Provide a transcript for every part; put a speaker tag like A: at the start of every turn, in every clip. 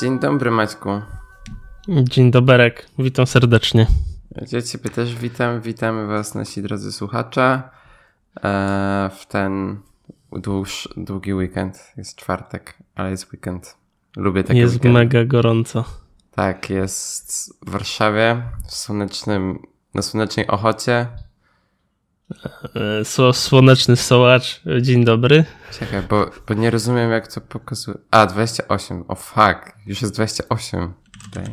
A: Dzień dobry Maćku.
B: Dzień doberek, witam serdecznie.
A: Ja Ciebie też witam, witamy Was nasi drodzy słuchacze e, w ten dłuż, długi weekend. Jest czwartek, ale jest weekend. Lubię taki
B: Jest
A: weekend.
B: mega gorąco.
A: Tak, jest w Warszawie, w słonecznym, na słonecznej Ochocie.
B: E, słoneczny sołacz, dzień dobry.
A: Czekaj, bo, bo nie rozumiem jak to pokazuje. A, 28, o oh, fuck, już jest 28. Damn.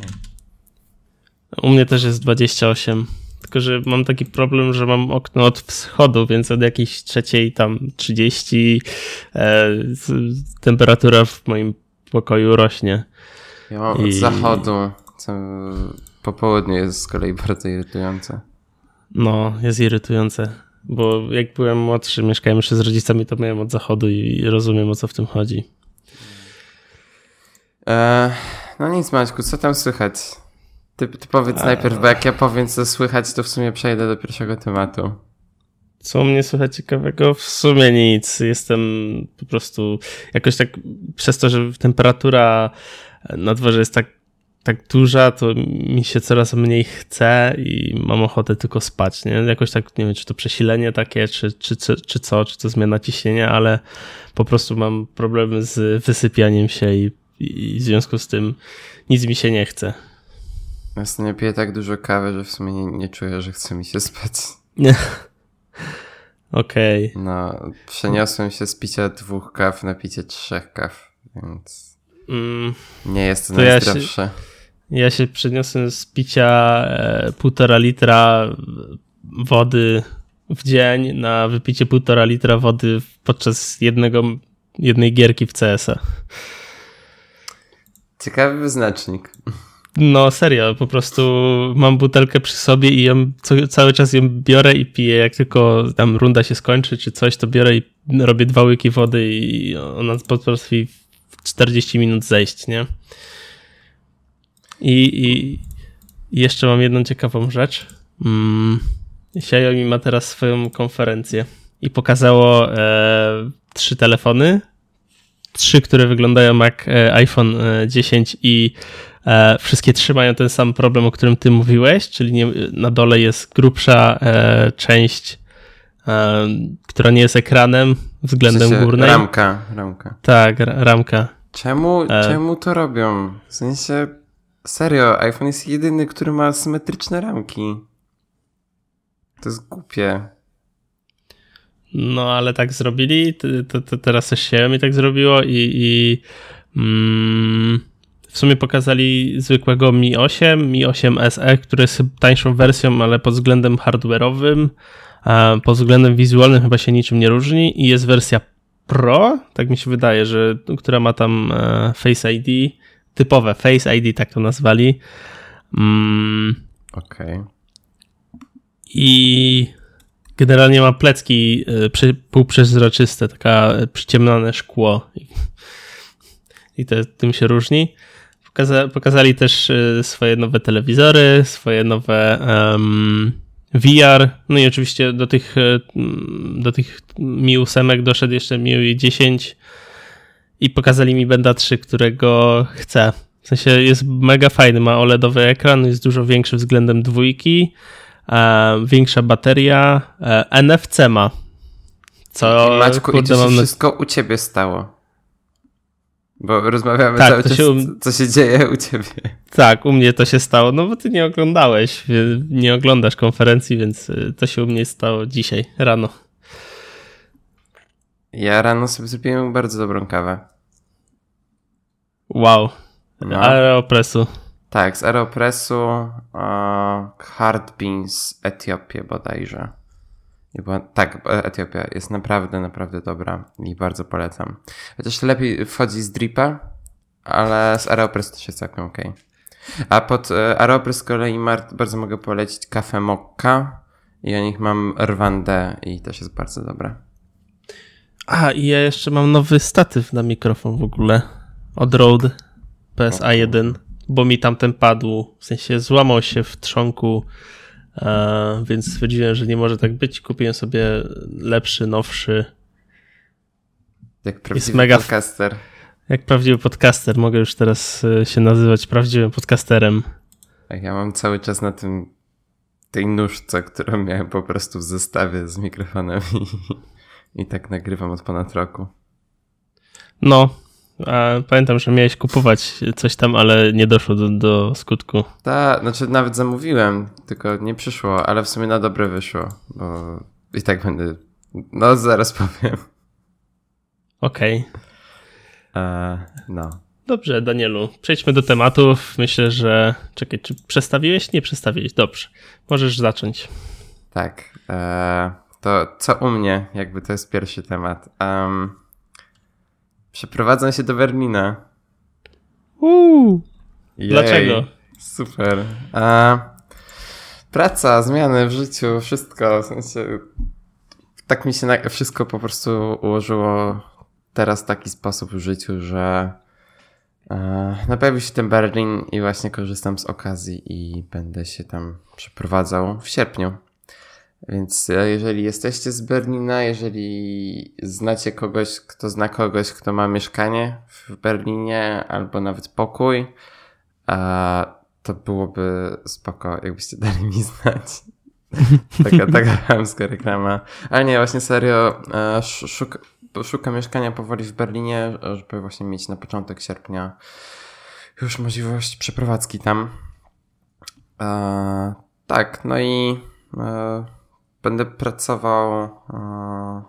B: U mnie też jest 28. Tylko, że mam taki problem, że mam okno od wschodu, więc od jakiejś trzeciej tam 30 e, temperatura w moim pokoju rośnie.
A: Ja mam I... od zachodu, co po południu jest z kolei bardzo irytujące.
B: No, jest irytujące, bo jak byłem młodszy, mieszkałem jeszcze z rodzicami, to miałem od zachodu i rozumiem o co w tym chodzi.
A: E, no nic Maćku, co tam słychać? Ty, ty powiedz A... najpierw, bo jak ja powiem co słychać, to w sumie przejdę do pierwszego tematu.
B: Co u mnie słychać ciekawego? W sumie nic. Jestem po prostu jakoś tak przez to, że temperatura na dworze jest tak, tak duża, to mi się coraz mniej chce i mam ochotę tylko spać. Nie? Jakoś tak, nie wiem, czy to przesilenie takie, czy, czy, czy, czy co, czy to zmiana ciśnienia, ale po prostu mam problemy z wysypianiem się i, i w związku z tym nic mi się nie chce.
A: Ostatnio piję tak dużo kawy, że w sumie nie, nie czuję, że chce mi się spać.
B: Okej.
A: Okay. No, przeniosłem się z picia dwóch kaw na picie trzech kaw, więc mm, nie jest to, to najzdrowsze.
B: Ja się, ja się przeniosłem z picia e, półtora litra wody w dzień na wypicie półtora litra wody podczas jednego, jednej gierki w CS-a.
A: Ciekawy wyznacznik.
B: No serio, po prostu mam butelkę przy sobie i ją, co, cały czas ją biorę i piję. Jak tylko tam runda się skończy czy coś, to biorę i robię dwa łyki wody i ona potrafi w 40 minut zejść, nie? I, i jeszcze mam jedną ciekawą rzecz. Mm, Xiaomi ma teraz swoją konferencję i pokazało e, trzy telefony. Trzy, które wyglądają jak e, iPhone 10 e, i E, wszystkie trzy mają ten sam problem, o którym ty mówiłeś, czyli nie, na dole jest grubsza e, część, e, która nie jest ekranem względem w sensie górnej.
A: Ramka, ramka.
B: Tak, ramka.
A: Czemu, czemu to robią? W sensie, serio, iPhone jest jedyny, który ma symetryczne ramki. To jest głupie.
B: No, ale tak zrobili, to, to, teraz też się mi tak zrobiło i, i mm, w sumie pokazali zwykłego Mi 8, Mi 8 SE, który jest tańszą wersją, ale pod względem hardware'owym, pod względem wizualnym chyba się niczym nie różni i jest wersja Pro, tak mi się wydaje, że która ma tam e, Face ID, typowe Face ID, tak to nazwali.
A: Mm. Okej. Okay.
B: I generalnie ma plecki e, półprzezroczyste, taka przyciemnione szkło. I to, tym się różni. Pokaza pokazali też y, swoje nowe telewizory, swoje nowe um, VR, no i oczywiście do tych, y, do tych Mi 8 doszedł jeszcze Mi 10 i pokazali mi Benda 3, którego chcę. W sensie jest mega fajny, ma OLEDowy ekran, jest dużo większy względem dwójki, e, większa bateria, e, NFC ma.
A: Co, Maćku, kurde, i to się wszystko u ciebie stało. Bo rozmawiamy tak, cały czas, się, co się dzieje u ciebie.
B: Tak, u mnie to się stało, no bo ty nie oglądałeś, nie oglądasz konferencji, więc y, to się u mnie stało dzisiaj, rano.
A: Ja rano sobie zrobiłem bardzo dobrą kawę.
B: Wow. No. Aeropressu.
A: Tak, z Aeropressu uh, Hard Beans Etiopie bodajże. Była, tak, Etiopia jest naprawdę, naprawdę dobra i bardzo polecam. Chociaż lepiej wchodzi z Dripa, ale z Aeropress też jest całkiem ok. A pod e, Aeropress z kolei bardzo mogę polecić kafę Mokka i o nich mam Rwandę i też jest bardzo dobra.
B: A, i ja jeszcze mam nowy statyw na mikrofon w ogóle od Rode PSA1, bo mi tamten padł, w sensie złamał się w trzonku więc stwierdziłem, że nie może tak być. Kupiłem sobie lepszy, nowszy.
A: Jak prawdziwy jest mega, podcaster.
B: Jak prawdziwy podcaster, mogę już teraz e, się nazywać prawdziwym podcasterem.
A: Ja mam cały czas na tym tej nóżce, którą miałem po prostu w zestawie z mikrofonem i, tak nagrywam od ponad roku.
B: No, pamiętam, że miałeś kupować coś tam, ale nie doszło do, do skutku.
A: Tak, znaczy nawet zamówiłem, tylko nie przyszło, ale w sumie na dobre wyszło, bo i tak będę. No, zaraz powiem.
B: Okej.
A: Okay. E, no.
B: Dobrze, Danielu, przejdźmy do tematów. Myślę, że. Czekaj, czy przestawiłeś? Nie przestawiłeś. Dobrze. Możesz zacząć.
A: Tak. E, to co u mnie, jakby to jest pierwszy temat. Um, przeprowadzam się do Berlina.
B: Uuu. Dlaczego?
A: Super. E, praca, zmiany w życiu, wszystko. W sensie, tak mi się wszystko po prostu ułożyło teraz w taki sposób w życiu, że no pojawił się ten Berlin i właśnie korzystam z okazji i będę się tam przeprowadzał w sierpniu. Więc e, jeżeli jesteście z Berlina, jeżeli znacie kogoś, kto zna kogoś, kto ma mieszkanie w Berlinie albo nawet pokój, to byłoby spoko, jakbyście dali mi znać. taka, taka hamska reklama. Ale nie, właśnie serio, e, szuk szukam mieszkania powoli w Berlinie, żeby właśnie mieć na początek sierpnia już możliwość przeprowadzki tam. E, tak, no i e, będę pracował. E,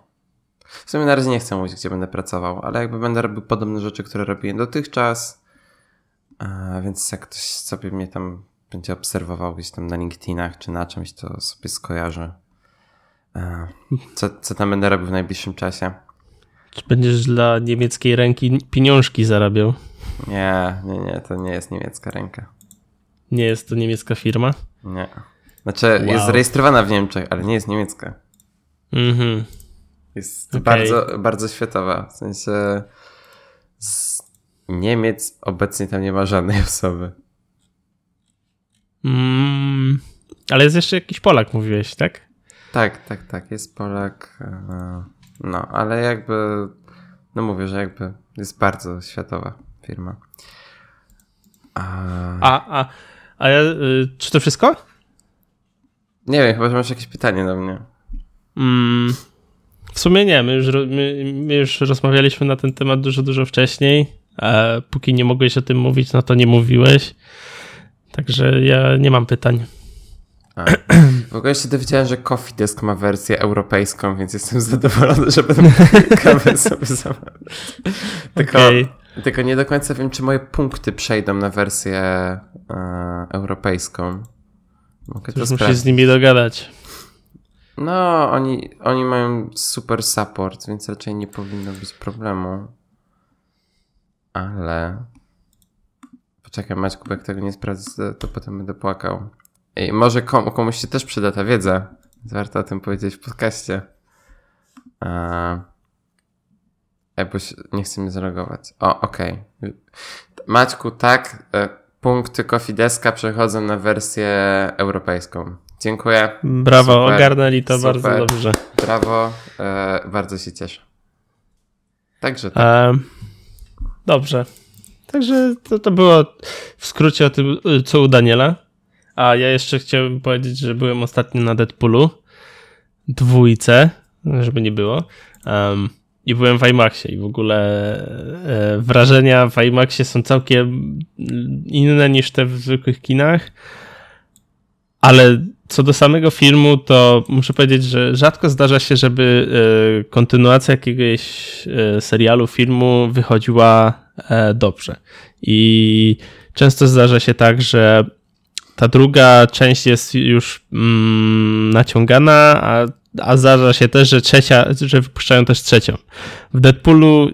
A: w sumie na razie nie chcę mówić, gdzie będę pracował, ale jakby będę robił podobne rzeczy, które robiłem dotychczas. E, więc jak ktoś sobie mnie tam będzie obserwował gdzieś tam na LinkedInach czy na czymś, to sobie skojarzy. E, co, co tam będę robił w najbliższym czasie.
B: Czy będziesz dla niemieckiej ręki pieniążki zarabiał?
A: Nie, nie, nie, to nie jest niemiecka ręka.
B: Nie jest to niemiecka firma?
A: Nie. Znaczy, wow. jest zarejestrowana w Niemczech, ale nie jest niemiecka. Mhm. Jest okay. bardzo, bardzo światowa. W sensie z Niemiec obecnie tam nie ma żadnej osoby.
B: Mm, ale jest jeszcze jakiś Polak, mówiłeś, tak?
A: Tak, tak, tak. Jest Polak. E, no, ale jakby, no mówię, że jakby jest bardzo światowa firma.
B: A, a, a, a ja, y, czy to wszystko?
A: Nie wiem, chyba, że masz jakieś pytanie do mnie. Mm,
B: w sumie nie, my już, my, my już rozmawialiśmy na ten temat dużo, dużo wcześniej. A póki nie mogłeś o tym mówić, no to nie mówiłeś. Także ja nie mam pytań.
A: A. W ogóle się dowiedziałem, że Coffee Desk ma wersję europejską, więc jestem zadowolony, że będę kawę sobie zamawiać. Tylko, okay. tylko nie do końca wiem, czy moje punkty przejdą na wersję e, europejską.
B: Mogę to musisz z nimi dogadać.
A: No, oni, oni mają super support, więc raczej nie powinno być problemu. Ale... Poczekaj, Maćku, jak tego nie sprawdzę, to potem będę płakał. I może komu, komuś się też przyda ta wiedza. Warto o tym powiedzieć w podcaście. Eee, jakoś nie chcę mnie zalogować. O, okej. Okay. Maćku, tak, e, punkty Kofideska przechodzą na wersję europejską. Dziękuję.
B: Brawo, super, ogarnęli to super. bardzo dobrze.
A: Brawo, e, bardzo się cieszę. Także tak. E,
B: dobrze. Także to, to było w skrócie o tym, co u Daniela. A ja jeszcze chciałbym powiedzieć, że byłem ostatnio na Deadpoolu dwójce, żeby nie było. Um, I byłem w IMAXie i w ogóle e, wrażenia w IMAXie są całkiem inne niż te w zwykłych kinach. Ale co do samego filmu, to muszę powiedzieć, że rzadko zdarza się, żeby e, kontynuacja jakiegoś e, serialu, filmu wychodziła dobrze. I często zdarza się tak, że ta druga część jest już mm, naciągana, a, a zdarza się też, że trzecia, że wypuszczają też trzecią. W Deadpoolu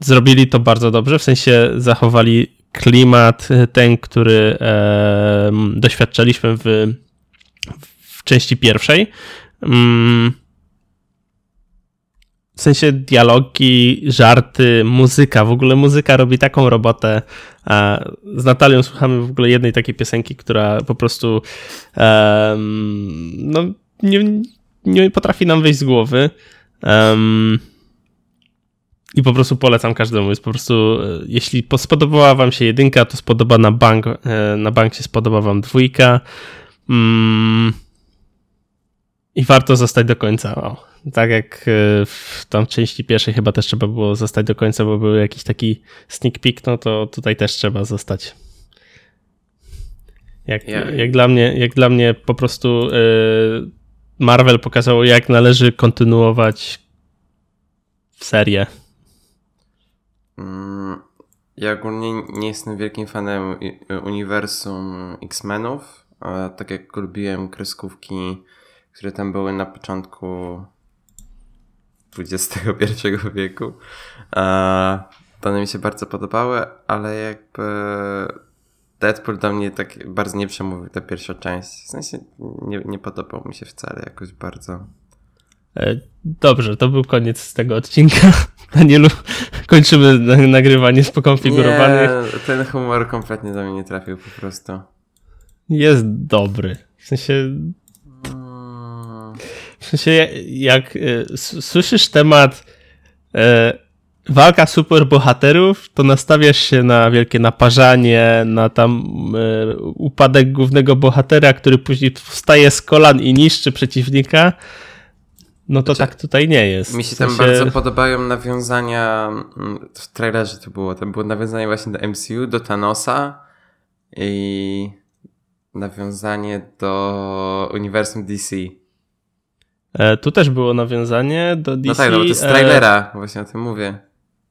B: zrobili to bardzo dobrze, w sensie zachowali klimat ten, który e, doświadczaliśmy w, w części pierwszej. Mm, w sensie dialogi, żarty, muzyka. W ogóle muzyka robi taką robotę. Z Natalią słuchamy w ogóle jednej takiej piosenki, która po prostu um, no, nie, nie potrafi nam wyjść z głowy. Um, i po prostu polecam każdemu. Jest po prostu, e, jeśli spodobała wam się jedynka, to spodoba na bank, e, na bank się spodoba wam dwójka. Mm. I warto zostać do końca. O, tak jak e, w tam części pierwszej chyba też trzeba było zostać do końca, bo był jakiś taki sneak peek, no to tutaj też trzeba zostać. Jak, jak, dla, mnie, jak dla mnie po prostu Marvel pokazało, jak należy kontynuować serię.
A: Mm, ja ogólnie nie jestem wielkim fanem uniwersum X-Menów, tak jak lubiłem kreskówki, które tam były na początku XXI wieku, to one mi się bardzo podobały, ale jakby Deadpool do mnie tak bardzo nie przemówił ta pierwsza część. W sensie nie, nie podobał mi się wcale jakoś bardzo.
B: E, dobrze, to był koniec tego odcinka. Danielu, kończymy nagrywanie skonfigurowanych.
A: Nie, ten humor kompletnie do mnie nie trafił po prostu.
B: Jest dobry. W sensie... W sensie jak e, słyszysz temat e, walka superbohaterów, to nastawiasz się na wielkie naparzanie, na tam e, upadek głównego bohatera, który później wstaje z kolan i niszczy przeciwnika. No to znaczy, tak tutaj nie jest.
A: Mi się tam bardzo podobają nawiązania, mm, w trailerze to było, tam było nawiązanie właśnie do MCU, do Thanosa i nawiązanie do uniwersum DC.
B: E, tu też było nawiązanie do DC.
A: No tak, no bo to jest trailera, e... właśnie o tym mówię.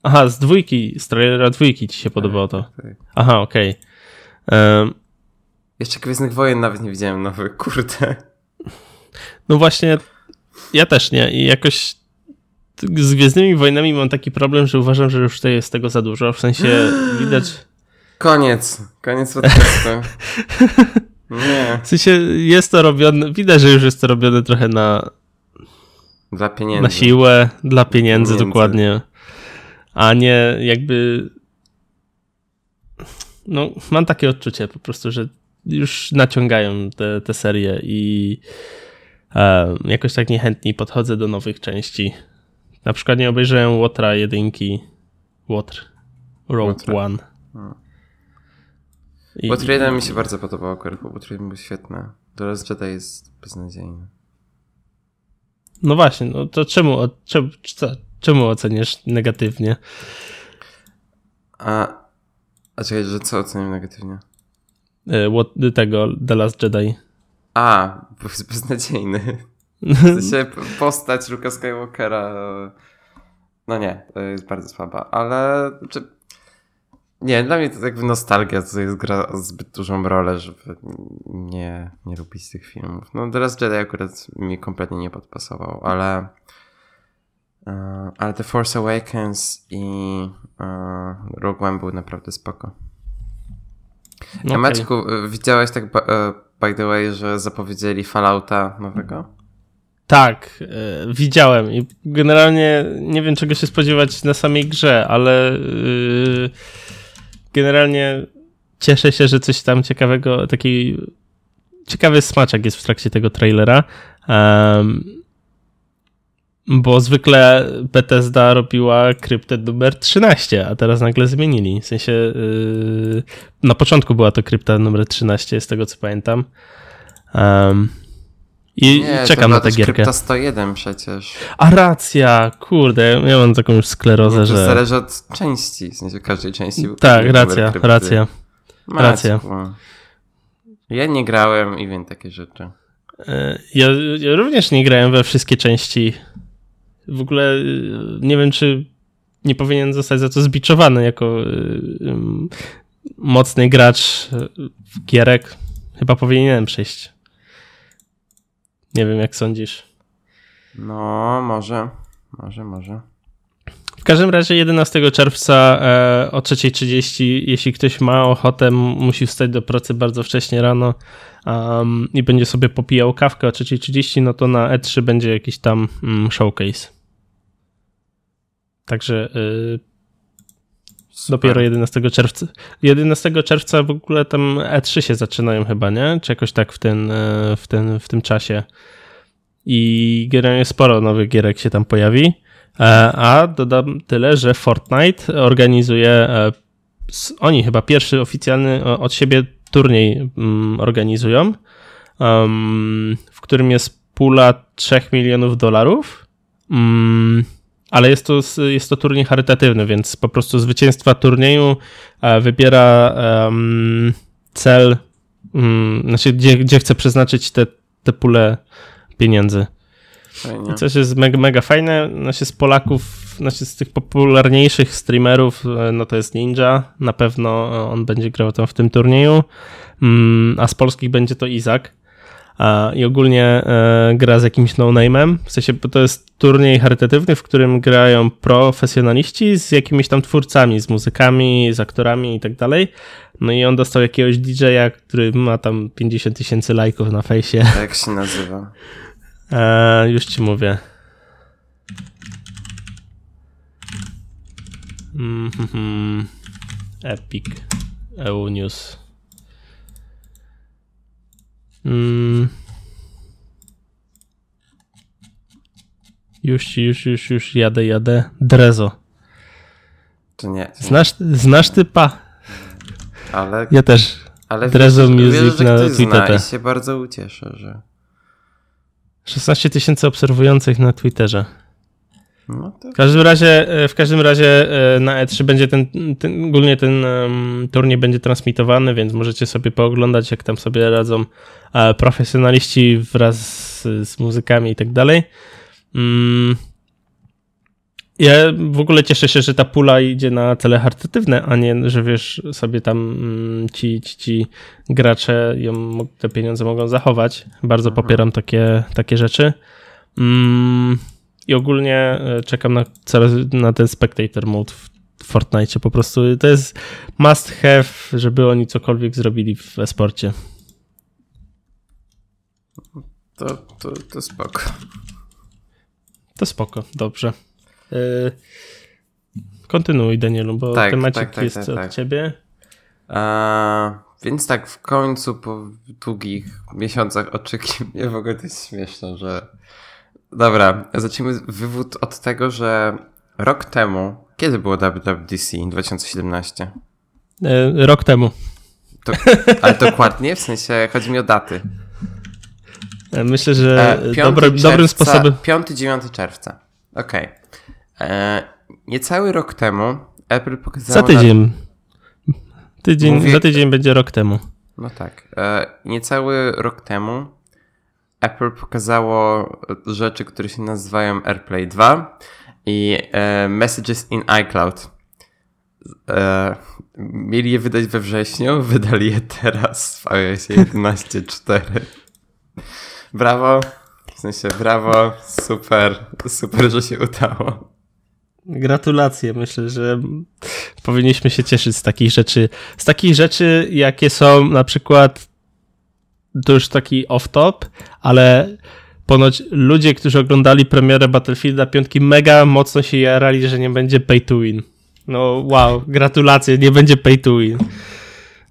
B: Aha, z dwójki, z trailera dwójki ci się podobało to. Tak, tak. Aha, okej. Okay. Um...
A: Jeszcze Gwiezdnych Wojen nawet nie widziałem nowy, kurde.
B: No właśnie, ja też nie. I jakoś z Gwiezdnymi Wojnami mam taki problem, że uważam, że już tutaj jest tego za dużo. W sensie widać...
A: Koniec. Koniec podcastu. Nie.
B: W sensie jest to robione, widać, że już jest to robione trochę na...
A: Dla pieniędzy.
B: Na siłę, dla pieniędzy, pieniędzy. dokładnie. A nie jakby... No, mam takie odczucie po prostu, że już naciągają te, te serie i jakoś tak niechętnie podchodzę do nowych części. Na przykład nie obejrzałem Łotra jedynki. Łotr. Rogue One.
A: Łotr 1 mi się bardzo podobał akurat, bo Łotr 1 był świetny. The Jedi jest beznadziejny.
B: No właśnie, no to czemu, czemu, czemu oceniasz negatywnie?
A: A, a czekaj, że co oceniam negatywnie?
B: E, tego The Last Jedi.
A: A, beznadziejny. W sensie postać Luka Skywalkera. No nie, to jest bardzo słaba, ale. Czy... Nie, dla mnie to jakby nostalgia to jest gra zbyt dużą rolę, żeby nie, nie lubić tych filmów. No teraz Jedi akurat mi kompletnie nie podpasował, ale. Uh, ale The Force Awakens i uh, Rogue One był naprawdę spoko. Okay. A Maćku, widziałeś tak by the way, że zapowiedzieli Fallouta nowego?
B: Tak, e, widziałem i generalnie nie wiem czego się spodziewać na samej grze, ale yy, generalnie cieszę się, że coś tam ciekawego, taki ciekawy smaczek jest w trakcie tego trailera. Um, bo zwykle Bethesda robiła kryptę numer 13, a teraz nagle zmienili. W sensie yy, na początku była to krypta numer 13, z tego co pamiętam. Um, I
A: Nie,
B: czekam na tę gierkę.
A: krypta 101 przecież.
B: A racja, kurde, ja mam taką już sklerozę, że...
A: To zależy od części, w sensie każdej części.
B: Tak, racja, racja. Racja.
A: Ja nie grałem i wiem takie rzeczy.
B: E, ja, ja również nie grałem we wszystkie części w ogóle y, nie wiem, czy nie powinien zostać za to zbiczowany jako y, mocny gracz w gierek. Chyba powinienem przejść. Nie wiem, jak sądzisz.
A: No, może. Może, może.
B: W każdym razie 11 czerwca e, o 3.30, jeśli ktoś ma ochotę, musi wstać do pracy bardzo wcześnie rano um, i będzie sobie popijał kawkę o 3.30, no to na E3 będzie jakiś tam mm, showcase. Także yy, dopiero 11 czerwca. 11 czerwca w ogóle tam E3 się zaczynają chyba, nie? Czy jakoś tak w, ten, y, w, ten, w tym czasie. I generalnie sporo nowych gierek się tam pojawi. E, a dodam tyle, że Fortnite organizuje, e, oni chyba pierwszy oficjalny od siebie turniej mm, organizują, w którym jest pula 3 milionów dolarów. Mm, ale jest to, jest to turniej charytatywny, więc po prostu zwycięstwa turnieju e, wybiera um, cel, um, znaczy gdzie, gdzie chce przeznaczyć te, te pule pieniędzy. Fajnie. Coś jest mega, mega fajne. Znaczy z Polaków, znaczy z tych popularniejszych streamerów, e, no to jest Ninja. Na pewno on będzie grał tam w tym turnieju. Um, a z polskich będzie to Izak i ogólnie e, gra z jakimś no-name'em. W sensie to jest turniej charytatywny, w którym grają profesjonaliści z jakimiś tam twórcami, z muzykami, z aktorami i tak dalej. No i on dostał jakiegoś DJ-a, który ma tam 50 tysięcy lajków na fejsie.
A: Jak się nazywa?
B: E, już ci mówię. Mm -hmm. Epic EU News. Mm. Już, już, już, już jadę, jadę. Drezo.
A: To nie. To
B: znasz, znasz typa?
A: Ale.
B: Ja też. Ale Drezo wiesz, Music wiesz, na Twitterze.
A: I się bardzo ucieszę, że.
B: 16 tysięcy obserwujących na Twitterze. No to... W każdym razie, e, w każdym razie e, na E3 będzie ten, ten ogólnie ten um, turniej będzie transmitowany, więc możecie sobie pooglądać, jak tam sobie radzą uh, profesjonaliści wraz z, z, muzykami i tak dalej. Um, ja w ogóle cieszę się, że ta pula idzie na cele charytatywne, a nie, że wiesz, sobie tam um, ci, ci, ci gracze ją, te pieniądze mogą zachować. Bardzo mhm. popieram takie, takie rzeczy. Um, i ogólnie e, czekam na, na ten spectator mode w Fortnite. Po prostu to jest must have, żeby oni cokolwiek zrobili w esporcie.
A: To, to, to spoko.
B: To spoko, dobrze. Yy, kontynuuj, Danielu, bo tak, tak, tak, jest tak, od tak. ciebie.
A: A, więc tak, w końcu po długich miesiącach oczekiwań, w ogóle to jest śmieszne, że Dobra, zacznijmy wywód od tego, że rok temu, kiedy było WWDC 2017?
B: E, rok temu.
A: To, ale dokładnie? W sensie chodzi mi o daty.
B: E, myślę, że e, dobry, czerwca, dobrym sposobem.
A: 5-9 czerwca. Okej. Okay. E, niecały rok temu Apple pokazało.
B: Za tydzień. tydzień Mówię... Za tydzień będzie rok temu.
A: No tak. E, niecały rok temu Apple pokazało rzeczy, które się nazywają AirPlay 2 i e, Messages in iCloud. E, mieli je wydać we wrześniu, wydali je teraz w iOS 11.4. brawo, w sensie brawo, super, super, że się udało.
B: Gratulacje. Myślę, że powinniśmy się cieszyć z takich rzeczy. Z takich rzeczy, jakie są na przykład to już taki off-top, ale ponoć ludzie, którzy oglądali premierę Battlefielda 5 mega mocno się jarali, że nie będzie pay to win. No wow, gratulacje, nie będzie pay to win.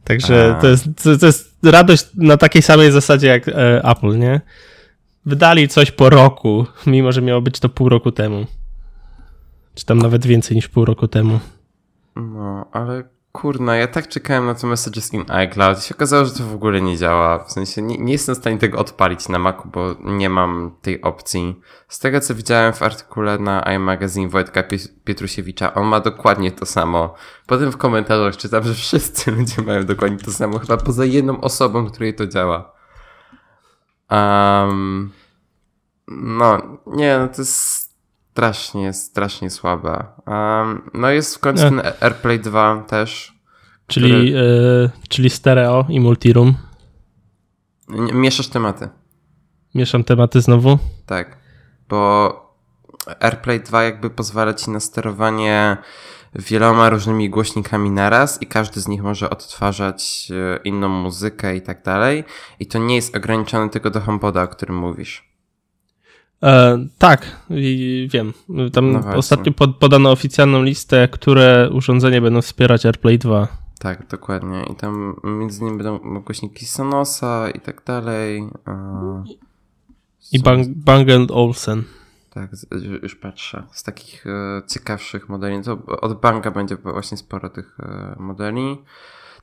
B: Także to jest, to, to, jest radość na takiej samej zasadzie jak e, Apple, nie? Wydali coś po roku, mimo że miało być to pół roku temu. Czy tam nawet więcej niż pół roku temu.
A: No, ale Kurna, ja tak czekałem na to Messages in iCloud i się okazało, że to w ogóle nie działa. W sensie nie, nie jestem w stanie tego odpalić na Macu, bo nie mam tej opcji. Z tego, co widziałem w artykule na iMagazine Wojtka Pietrusiewicza, on ma dokładnie to samo. Potem w komentarzach czytam, że wszyscy ludzie mają dokładnie to samo, chyba poza jedną osobą, której to działa. Um, no, nie, no to jest strasznie, strasznie słaba. Um, no jest w końcu ten AirPlay 2 też.
B: Czyli, który... e, czyli stereo i multiroom.
A: Mieszasz tematy.
B: Mieszam tematy znowu?
A: Tak, bo AirPlay 2 jakby pozwala ci na sterowanie wieloma różnymi głośnikami naraz i każdy z nich może odtwarzać e, inną muzykę i tak dalej. I to nie jest ograniczone tylko do HomePoda, o którym mówisz.
B: E, tak, i wiem. Tam no ostatnio pod, podano oficjalną listę, które urządzenia będą wspierać AirPlay 2.
A: Tak, dokładnie. I tam między innymi będą głośniki Sonosa i tak dalej.
B: E, I Bang, Bang Olufsen.
A: Tak, już patrzę. Z takich e, ciekawszych modeli, to od banka będzie właśnie sporo tych e, modeli.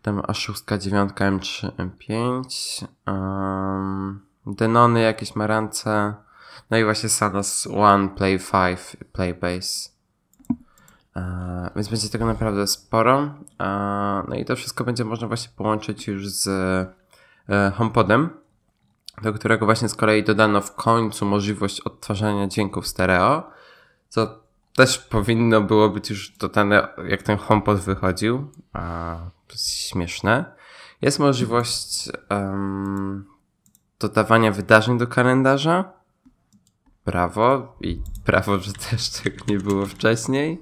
A: Tam A6, 9, M3, M5. Um, Denony, jakieś Marance. No i właśnie Salas One, Play 5, Playbase. E, więc będzie tego naprawdę sporo. E, no i to wszystko będzie można właśnie połączyć już z e, HomePodem, do którego właśnie z kolei dodano w końcu możliwość odtwarzania dźwięków stereo, co też powinno było być już totalne, jak ten HomePod wychodził. A, to jest śmieszne. Jest możliwość um, dodawania wydarzeń do kalendarza. Brawo. I brawo, że też tego nie było wcześniej.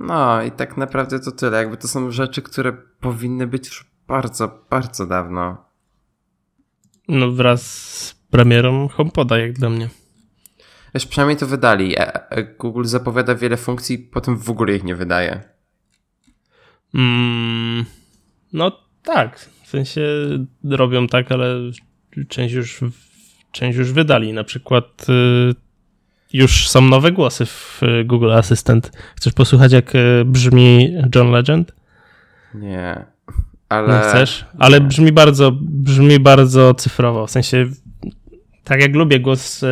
A: No i tak naprawdę to tyle. Jakby to są rzeczy, które powinny być już bardzo, bardzo dawno.
B: No wraz z premierą HomePoda, jak dla mnie.
A: Wiesz, przynajmniej to wydali. E, e, Google zapowiada wiele funkcji, potem w ogóle ich nie wydaje.
B: Mm, no tak, w sensie robią tak, ale część już, część już wydali. Na przykład y, już są nowe głosy w y, Google Assistant. Chcesz posłuchać, jak y, brzmi John Legend?
A: Nie, ale...
B: Nie chcesz? Ale brzmi bardzo, brzmi bardzo cyfrowo. W sensie, tak jak lubię głos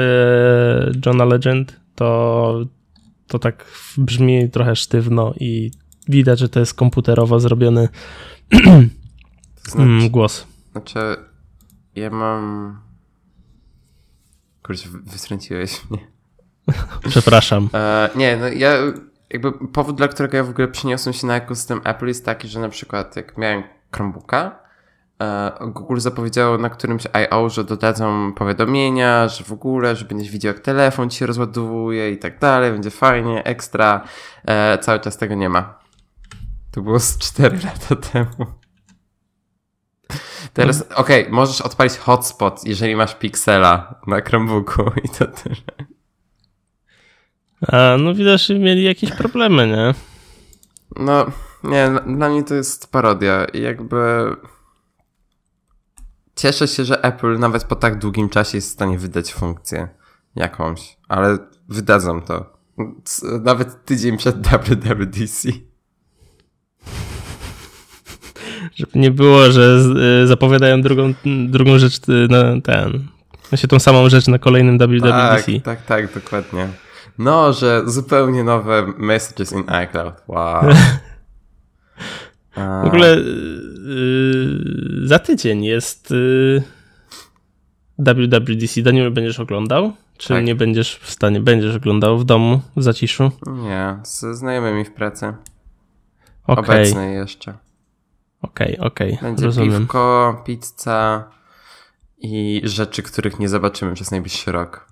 B: Johna Legend, to, to tak brzmi trochę sztywno i widać, że to jest komputerowo zrobiony znaczy, głos.
A: Znaczy, ja mam... Kurczę, wystręciłeś mnie.
B: Przepraszam.
A: E, nie, no ja jakby powód, dla którego ja w ogóle przeniosłem się na ekosystem Apple jest taki, że na przykład jak miałem Chromebooka, e, Google zapowiedziało na którymś I.O., że dodadzą powiadomienia, że w ogóle, że będziesz widział jak telefon ci się rozładowuje i tak dalej, będzie fajnie, ekstra. E, cały czas tego nie ma. To było z 4 lata temu. Teraz, okej, okay, możesz odpalić hotspot, jeżeli masz Pixela na Chromebooku i to tyle.
B: A, no widać, że mieli jakieś problemy, nie?
A: No, nie, dla mnie to jest parodia jakby... Cieszę się, że Apple nawet po tak długim czasie jest w stanie wydać funkcję jakąś, ale wydadzą to. Nawet tydzień przed WWDC.
B: Żeby nie było, że y, zapowiadają drugą, drugą rzecz y, na ten. Właśnie tą samą rzecz na kolejnym WWDC.
A: Tak, tak, tak, dokładnie. No, że zupełnie nowe messages in iCloud. Wow.
B: w ogóle yy, za tydzień jest yy, WWDC. Daniel, będziesz oglądał? Czy tak. nie będziesz w stanie? Będziesz oglądał w domu, w zaciszu?
A: Nie, ze znajomymi w pracy. Okay. Obecnej jeszcze.
B: Okej, okay, okej. Okay.
A: Będzie Rozumiem. piwko, pizza i rzeczy, których nie zobaczymy przez najbliższy rok.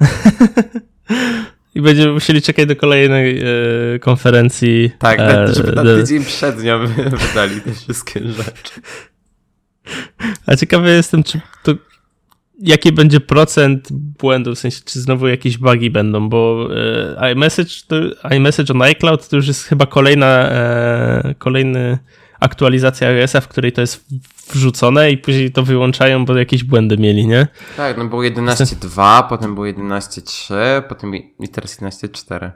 B: I będziemy musieli czekać do kolejnej e, konferencji.
A: Tak, e, żeby na tydzień przed nią wydali te wszystkie rzeczy.
B: A ciekawy jestem, czy to jaki będzie procent błędów, w sensie, czy znowu jakieś bugi będą, bo e, iMessage, to, iMessage on iCloud to już jest chyba kolejna, e, kolejny aktualizacja iOS-a, w której to jest wrzucone i później to wyłączają, bo jakieś błędy mieli, nie?
A: Tak, no było 11.2, potem było 11.3, potem i teraz 11.4.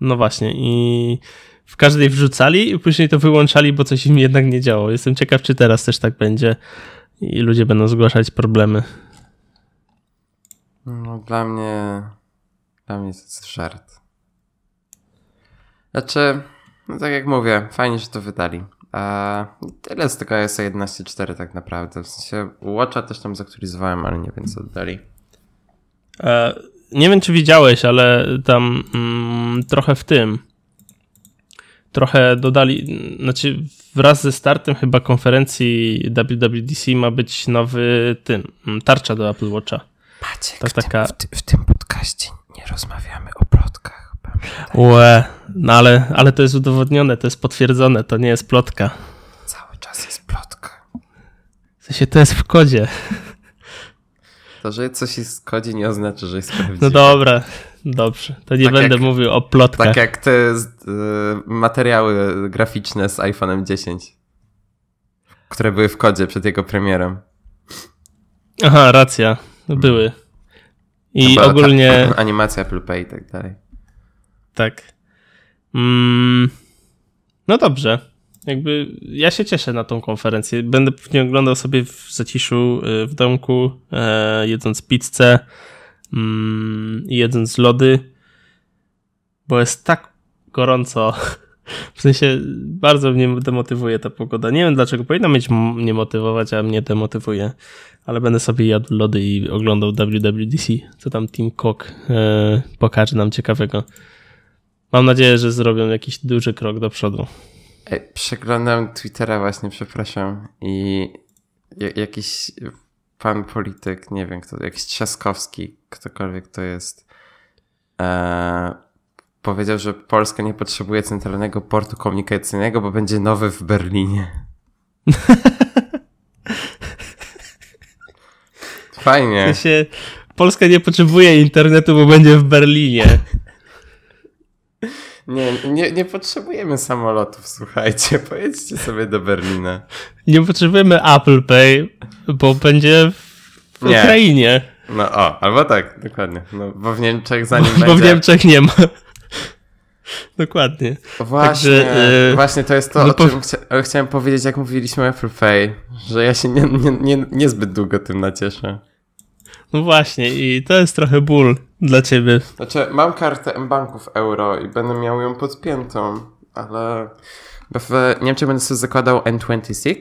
B: No właśnie i w każdej wrzucali i później to wyłączali, bo coś im jednak nie działo. Jestem ciekaw, czy teraz też tak będzie i ludzie będą zgłaszać problemy.
A: No dla mnie dla mnie to jest żart. Znaczy, no tak jak mówię, fajnie, że to wydali. A tyle z tego jest 11.4 tak naprawdę. W sensie Watcha też tam zaktualizowałem, ale nie wiem co dodali.
B: E, nie wiem czy widziałeś, ale tam mm, trochę w tym trochę dodali, znaczy wraz ze startem chyba konferencji WWDC ma być nowy tym, mm, tarcza do Apple Watcha.
A: Maciek, w, taka... tym, w, w tym podcaście nie rozmawiamy o plotkach.
B: Łe, no ale, ale to jest udowodnione, to jest potwierdzone, to nie jest plotka.
A: Cały czas jest plotka.
B: W sensie to jest w kodzie.
A: To, że coś jest w kodzie nie oznacza, że jest prawdziwe.
B: No dobra, dobrze. To nie tak będę jak, mówił o plotkach.
A: Tak jak te y, materiały graficzne z iPhone'em 10, które były w kodzie przed jego premierem.
B: Aha, racja. Były. I ogólnie...
A: Ta, animacja Apple Pay i tak dalej.
B: Tak. Mm, no dobrze. Jakby ja się cieszę na tą konferencję. Będę pewnie oglądał sobie w zaciszu y, w domku, e, jedząc pizzę mm, i jedząc lody, bo jest tak gorąco. W sensie bardzo mnie demotywuje ta pogoda. Nie wiem dlaczego. Powinna mieć mnie motywować, a mnie demotywuje. Ale będę sobie jadł lody i oglądał WWDC. Co tam Team Cook e, pokaże nam ciekawego. Mam nadzieję, że zrobią jakiś duży krok do przodu.
A: Ej, przeglądam Twittera właśnie, przepraszam. I jakiś pan polityk, nie wiem kto, jakiś Trzaskowski, ktokolwiek to jest, e, powiedział, że Polska nie potrzebuje centralnego portu komunikacyjnego, bo będzie nowy w Berlinie. Fajnie.
B: W sensie, Polska nie potrzebuje internetu, bo będzie w Berlinie.
A: Nie, nie, nie potrzebujemy samolotów, słuchajcie. Pojedźcie sobie do Berlina.
B: Nie potrzebujemy Apple Pay, bo będzie w nie. Ukrainie.
A: No o, albo tak, dokładnie. No, bo w Niemczech zanim
B: bo,
A: będzie...
B: Bo w Niemczech nie ma. Dokładnie.
A: Właśnie, Także, yy, właśnie to jest to, no o czym chcia chciałem powiedzieć, jak mówiliśmy o Apple Pay, że ja się nie, nie, nie, niezbyt długo tym nacieszę.
B: No właśnie i to jest trochę ból dla ciebie.
A: Znaczy, mam kartę M-Banków euro i będę miał ją podpiętą, ale w Niemczech będę sobie zakładał N26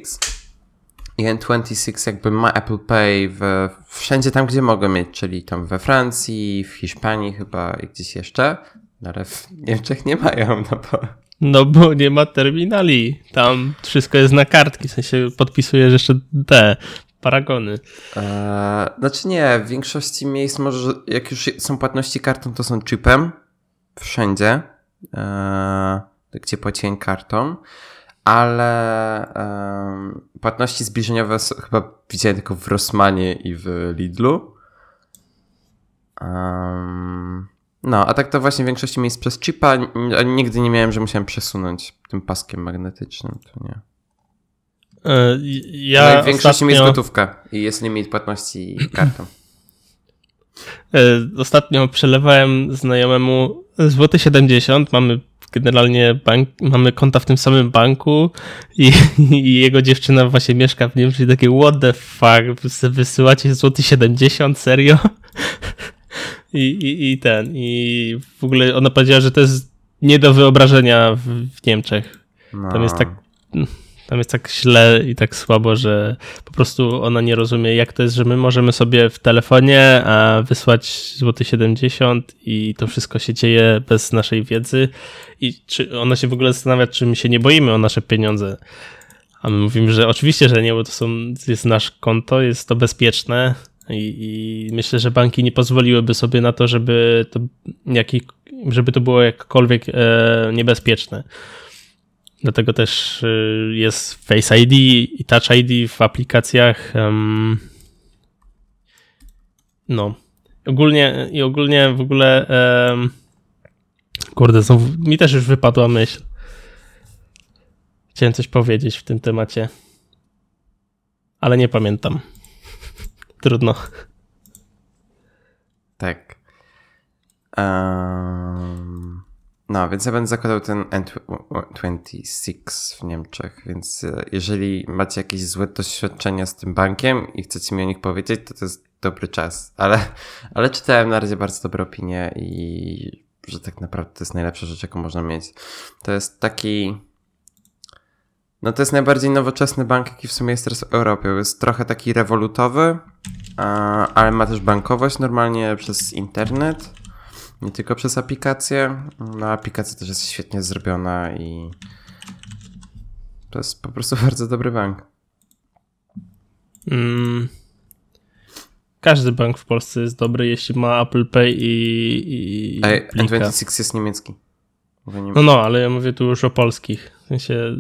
A: i N26 jakby ma Apple Pay w, wszędzie tam, gdzie mogę mieć, czyli tam we Francji, w Hiszpanii chyba i gdzieś jeszcze, no ale w Niemczech nie mają, no bo...
B: No bo nie ma terminali. Tam wszystko jest na kartki, w sensie podpisujesz jeszcze te paragony.
A: Eee, znaczy nie, w większości miejsc może, jak już są płatności kartą, to są chipem. Wszędzie. Eee, gdzie płaciłem kartą. Ale płatności zbliżeniowe są, chyba widziałem tylko w Rossmanie i w Lidlu. no, a tak to właśnie w większości miejsc przez chipa. Nigdy nie miałem, że musiałem przesunąć tym paskiem magnetycznym, to nie.
B: E, ja
A: no w większości ostatnio... jest gotówka i jest limit płatności kartą.
B: E, ostatnio przelewałem znajomemu złoty 70, mamy generalnie bank, mamy konta w tym samym banku i, i, jego dziewczyna właśnie mieszka w Niemczech i takie what the fuck, wysyłacie złoty 70, serio? I, i, I ten, i w ogóle ona powiedziała, że to jest nie do wyobrażenia w, w Niemczech. No. Tam jest tak tam jest tak źle i tak słabo, że po prostu ona nie rozumie, jak to jest, że my możemy sobie w telefonie wysłać złoty 70 i to wszystko się dzieje bez naszej wiedzy. I czy ona się w ogóle zastanawia, czy my się nie boimy o nasze pieniądze. A my mówimy, że oczywiście, że nie, bo to są, jest nasz konto, jest to bezpieczne i, i myślę, że banki nie pozwoliłyby sobie na to, żeby to, jaki, żeby to było jakkolwiek e, niebezpieczne. Dlatego też y, jest Face ID i Touch ID w aplikacjach. No. Ogólnie i ogólnie w ogóle kurde, mi też już wypadła myśl. Chciałem coś powiedzieć w tym temacie. Ale nie pamiętam. Trudno.
A: Tak. Um... No, więc ja będę zakładał ten N26 w Niemczech, więc e, jeżeli macie jakieś złe doświadczenia z tym bankiem i chcecie mi o nich powiedzieć, to to jest dobry czas. Ale, ale czytałem na razie bardzo dobre opinie i że tak naprawdę to jest najlepsza rzecz, jaką można mieć. To jest taki... No to jest najbardziej nowoczesny bank, jaki w sumie jest teraz w Europie. Jest trochę taki rewolutowy, ale ma też bankowość normalnie przez internet nie tylko przez aplikację. No, aplikacja też jest świetnie zrobiona i to jest po prostu bardzo dobry bank.
B: Mm. Każdy bank w Polsce jest dobry, jeśli ma Apple Pay i. i
A: Ej, N26 jest niemiecki.
B: No, no, ale ja mówię tu już o polskich. W sensie.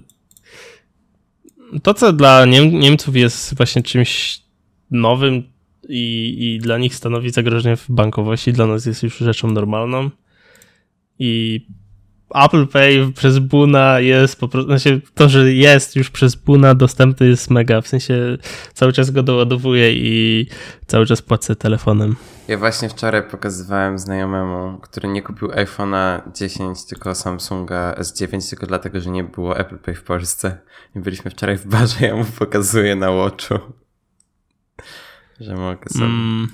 B: To, co dla Niem Niemców jest właśnie czymś nowym, i, i dla nich stanowi zagrożenie w bankowości, dla nas jest już rzeczą normalną. I Apple Pay przez Buna jest po prostu, znaczy to, że jest już przez Buna dostępny jest mega, w sensie cały czas go doładowuję i cały czas płacę telefonem.
A: Ja właśnie wczoraj pokazywałem znajomemu, który nie kupił iPhone'a 10, tylko Samsunga S9, tylko dlatego, że nie było Apple Pay w Polsce. I byliśmy wczoraj w barze, ja mu pokazuję na Watchu, że mogę sobie... Mm.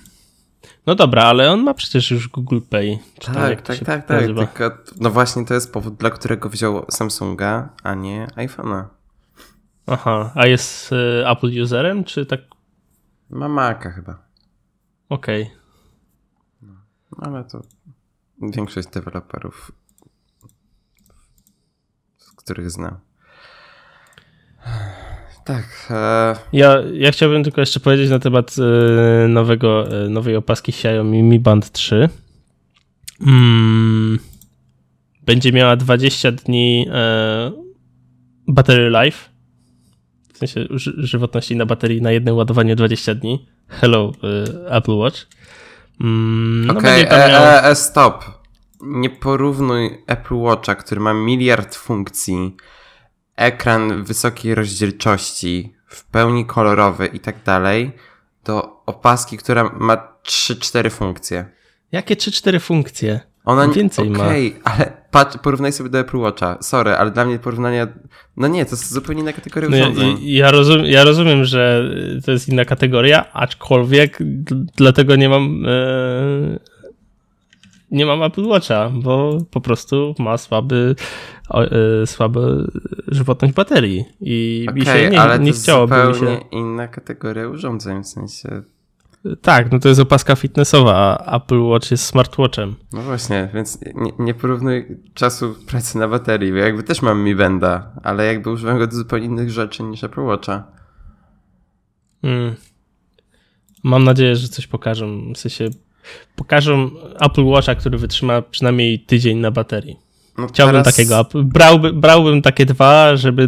B: No dobra, ale on ma przecież już Google Pay.
A: Tak, tak, tak, tak. Tylko, no właśnie to jest powód, dla którego wziął Samsunga, a nie iPhone'a.
B: Aha, a jest y, Apple userem, czy tak?
A: Ma Maca chyba.
B: Okej. Okay.
A: No, ale to większość deweloperów, z których znam. Tak. E...
B: Ja, ja chciałbym tylko jeszcze powiedzieć na temat e, nowego, e, nowej opaski Xiaomi Mi Band 3. Mm, będzie miała 20 dni battery life. W sensie żywotności na baterii na jednym ładowaniu 20 dni. Hello, Apple Watch.
A: Mm, no Okej, okay, miał... e, e, stop. Nie porównuj Apple Watcha, który ma miliard funkcji ekran wysokiej rozdzielczości, w pełni kolorowy i tak dalej, do opaski, która ma 3-4 funkcje.
B: Jakie 3-4 funkcje?
A: Ona więcej okay, ma. Okej, ale patrz, porównaj sobie do Apple Watcha. Sorry, ale dla mnie porównania. No nie, to jest zupełnie inna kategoria no, urządzeń.
B: Ja, rozum, ja rozumiem, że to jest inna kategoria, aczkolwiek dlatego nie mam. E, nie mam Apple Watcha, bo po prostu ma słaby, e, słabą żywotność baterii i okay, mi się nie,
A: ale
B: nie
A: to
B: chciałoby
A: mi
B: się...
A: inna kategoria urządzeń, w sensie...
B: Tak, no to jest opaska fitnessowa, a Apple Watch jest smartwatchem.
A: No właśnie, więc nie, nie porównuj czasu pracy na baterii, bo jakby też mam Mi Benda, ale jakby używam go do zupełnie innych rzeczy niż Apple Watcha.
B: Hmm. Mam nadzieję, że coś pokażą, w sensie pokażą Apple Watcha, który wytrzyma przynajmniej tydzień na baterii. No Chciałbym teraz... takiego. Brałby, brałbym takie dwa, żeby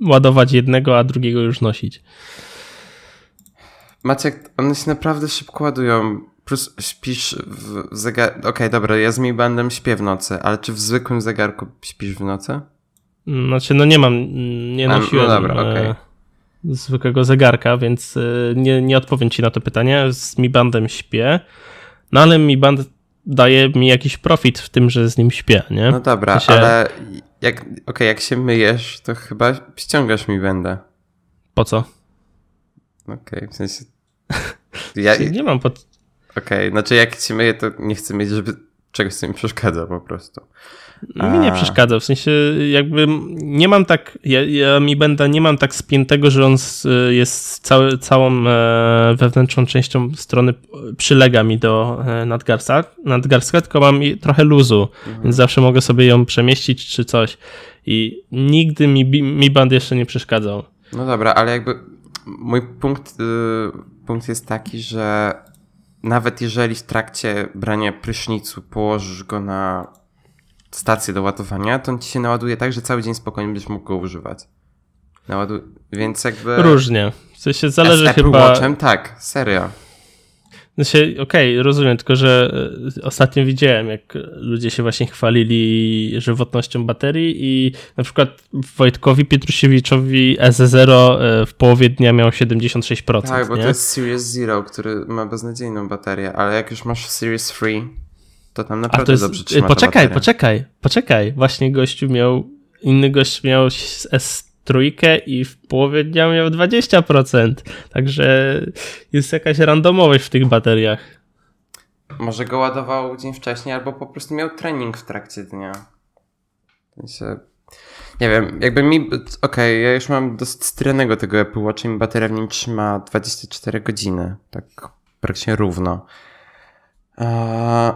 B: ładować jednego, a drugiego już nosić.
A: Maciek, one się naprawdę szybko ładują. Plus śpisz w zegarku. Okej, okay, dobra, ja z Mi Bandem śpię w nocy, ale czy w zwykłym zegarku śpisz w nocy?
B: Znaczy, no nie mam, nie nosiłem no dobra, okay. zwykłego zegarka, więc e, nie, nie odpowiem ci na to pytanie. Z Mi Bandem śpię, no ale Mi Band daje mi jakiś profit w tym, że z nim śpię, nie?
A: No dobra, się... ale jak, okay, jak się myjesz, to chyba ściągasz mi będę.
B: Po co?
A: Okej, okay, w sensie...
B: Ja... nie mam pod...
A: Okej, okay, znaczy jak się myję, to nie chcę mieć, żeby czegoś co mi przeszkadza po prostu.
B: Mi nie przeszkadza, w sensie jakby nie mam tak, ja, ja mi będę, nie mam tak spiętego, że on jest cały, całą e, wewnętrzną częścią strony przylega mi do e, nadgarstka, nadgarstka tylko mam trochę luzu, mhm. więc zawsze mogę sobie ją przemieścić czy coś i nigdy mi, mi band jeszcze nie przeszkadzał.
A: No dobra, ale jakby mój punkt, y, punkt jest taki, że nawet jeżeli w trakcie brania prysznicu położysz go na stację do ładowania, to on ci się naładuje tak, że cały dzień spokojnie będziesz mógł go używać. Naładuj... Więc jakby...
B: Różnie. W sensie zależy
A: Z Apple
B: chyba...
A: Watchem, tak, serio.
B: Znaczy, okej, okay, rozumiem, tylko że e, ostatnio widziałem, jak ludzie się właśnie chwalili żywotnością baterii i na przykład Wojtkowi Pietrusiewiczowi S0 e, w połowie dnia miał 76%.
A: Tak, bo
B: nie?
A: to jest Series Zero, który ma beznadziejną baterię, ale jak już masz Series Free, to tam naprawdę jest, dobrze trzyma
B: Poczekaj, poczekaj, poczekaj. Właśnie gościu miał, inny gość miał S3 i w połowie dnia miał 20%. Także jest jakaś randomowość w tych bateriach.
A: Może go ładował dzień wcześniej, albo po prostu miał trening w trakcie dnia. Nie wiem, jakby mi. Okej, okay, ja już mam dosyć strennego tego Apple Watcha i bateria w nim trzyma 24 godziny. Tak praktycznie równo.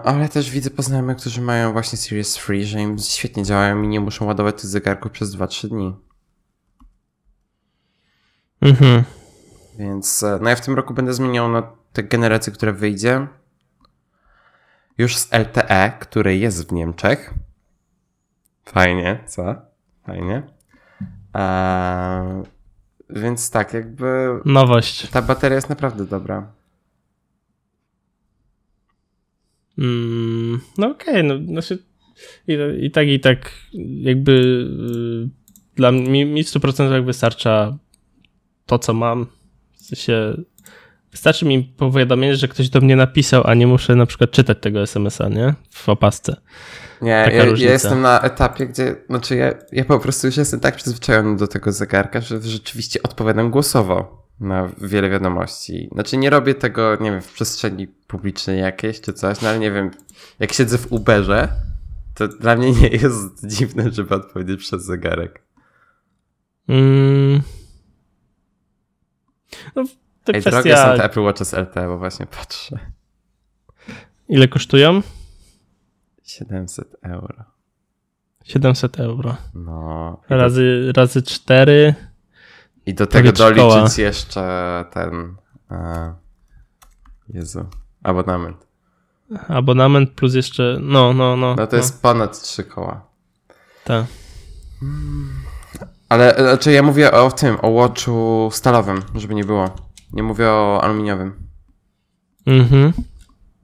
A: Ale też widzę poznajomych, którzy mają właśnie Series Free, że im świetnie działają i nie muszą ładować tych zegarków przez 2-3 dni.
B: Mhm.
A: Więc e, no ja w tym roku będę zmieniał na tę generację, która wyjdzie. Już z LTE, który jest w Niemczech. Fajnie, co? Fajnie. Eee, więc tak, jakby.
B: Nowość.
A: Ta bateria jest naprawdę dobra.
B: Mm, no okej, okay, no znaczy I, I tak, i tak jakby y, dla mnie mi w 100% wystarcza to, co mam. W sensie wystarczy mi powiadomienie, że ktoś do mnie napisał, a nie muszę na przykład czytać tego SMS-a, nie? W opasce.
A: Nie, ja, ja, jestem na etapie, gdzie, znaczy ja, ja po prostu już jestem tak przyzwyczajony do tego zegarka, że rzeczywiście odpowiadam głosowo na wiele wiadomości. Znaczy nie robię tego, nie wiem, w przestrzeni publicznej jakiejś czy coś, no ale nie wiem, jak siedzę w Uberze, to dla mnie nie jest dziwne, żeby odpowiedzieć przez zegarek. Mm. No, to Ej, kwestia... drogie są te Apple Watches LTE, bo właśnie patrzę.
B: Ile kosztują?
A: 700 euro.
B: 700 euro.
A: No.
B: Razy, to... razy 4.
A: I do tego doliczyć jeszcze ten. E, Jezu. Abonament.
B: Abonament plus jeszcze. No, no, no.
A: No to
B: no.
A: jest ponad 3 koła.
B: Tak.
A: Ale znaczy ja mówię o tym, o watchu stalowym, żeby nie było. Nie mówię o aluminiowym.
B: Mhm.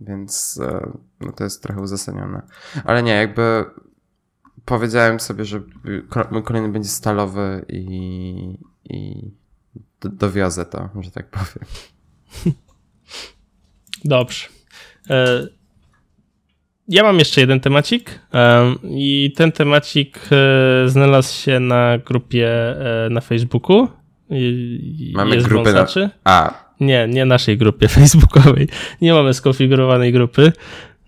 A: Więc e, no to jest trochę uzasadnione. Ale nie, jakby powiedziałem sobie, że mój kolejny będzie stalowy i, i dowiozę to, że tak powiem.
B: Dobrze. E, ja mam jeszcze jeden temacik e, i ten temacik znalazł się na grupie na Facebooku.
A: Mamy Jest grupę na... A.
B: Nie, nie naszej grupie facebookowej. Nie mamy skonfigurowanej grupy.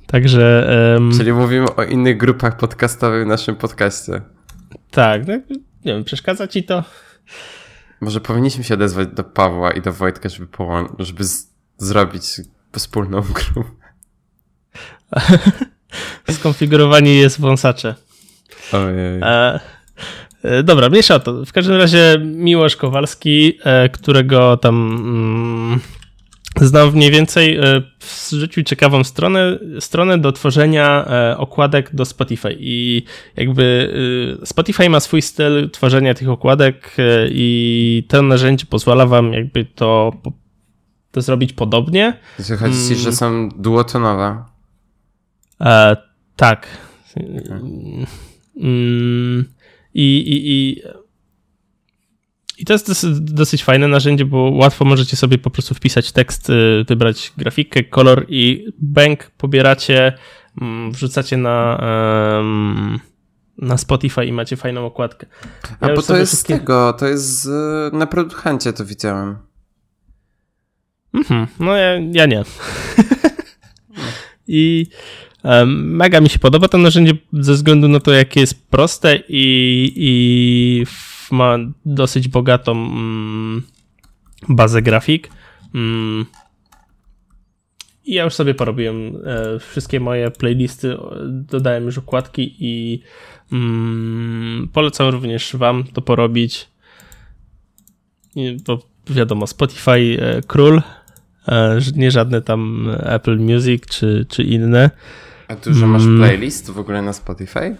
B: Także. Um,
A: Czyli mówimy o innych grupach podcastowych w naszym podcaście.
B: Tak, no, nie wiem, przeszkadza ci to?
A: Może powinniśmy się odezwać do Pawła i do Wojtka, żeby, połą- żeby z- zrobić wspólną grupę.
B: Skonfigurowani jest wąsacze.
A: Ojej. E,
B: e, dobra, mniejsza o to. W każdym razie Miłosz Kowalski, e, którego tam mm, Znam mniej więcej, e, rzucił ciekawą stronę, stronę do tworzenia e, okładek do Spotify i jakby e, Spotify ma swój styl tworzenia tych okładek i to narzędzie pozwala wam jakby to, to zrobić podobnie.
A: Chodzi ci, że mm. są duotonowe?
B: E, tak. Hmm. I, i, i i to jest dosyć, dosyć, fajne narzędzie, bo łatwo możecie sobie po prostu wpisać tekst, y, wybrać grafikę, kolor i bank pobieracie, mm, wrzucacie na, na Spotify i macie fajną okładkę.
A: Ja A bo to jest wszystkie... z tego, to jest na producencie to widziałem.
B: Mhm, no ja, ja nie. I mega mi się podoba to narzędzie ze względu na to, jakie jest proste i, i ma dosyć bogatą mm, bazę grafik. Mm. I ja już sobie porobiłem e, wszystkie moje playlisty, dodałem już okładki i mm, polecam również Wam to porobić. I, bo wiadomo, Spotify e, król, e, nie żadne tam Apple Music czy, czy inne.
A: A że masz playlist w ogóle na Spotify?